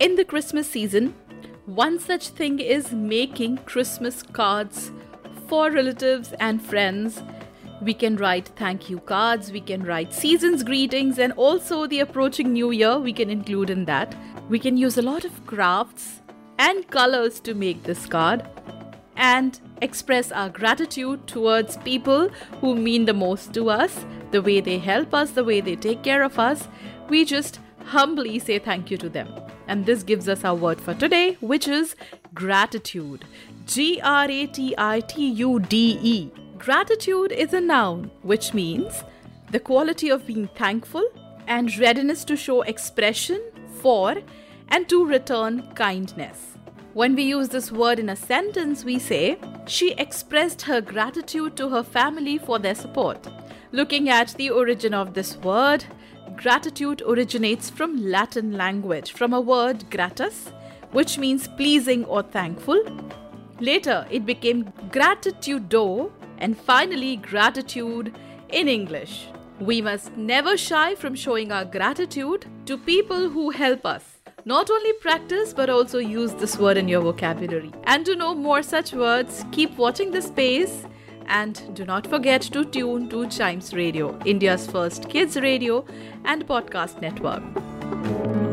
in the Christmas season. One such thing is making Christmas cards for relatives and friends. We can write thank you cards, we can write season's greetings, and also the approaching new year we can include in that. We can use a lot of crafts and colors to make this card and express our gratitude towards people who mean the most to us, the way they help us, the way they take care of us. We just humbly say thank you to them. And this gives us our word for today, which is gratitude. G R A T I T U D E. Gratitude is a noun, which means the quality of being thankful and readiness to show expression for and to return kindness. When we use this word in a sentence, we say, She expressed her gratitude to her family for their support. Looking at the origin of this word, gratitude originates from Latin language, from a word gratus, which means pleasing or thankful. Later, it became gratitudo, and finally, gratitude in English. We must never shy from showing our gratitude to people who help us. Not only practice but also use this word in your vocabulary. And to know more such words, keep watching the space and do not forget to tune to Chimes Radio, India's first kids radio and podcast network.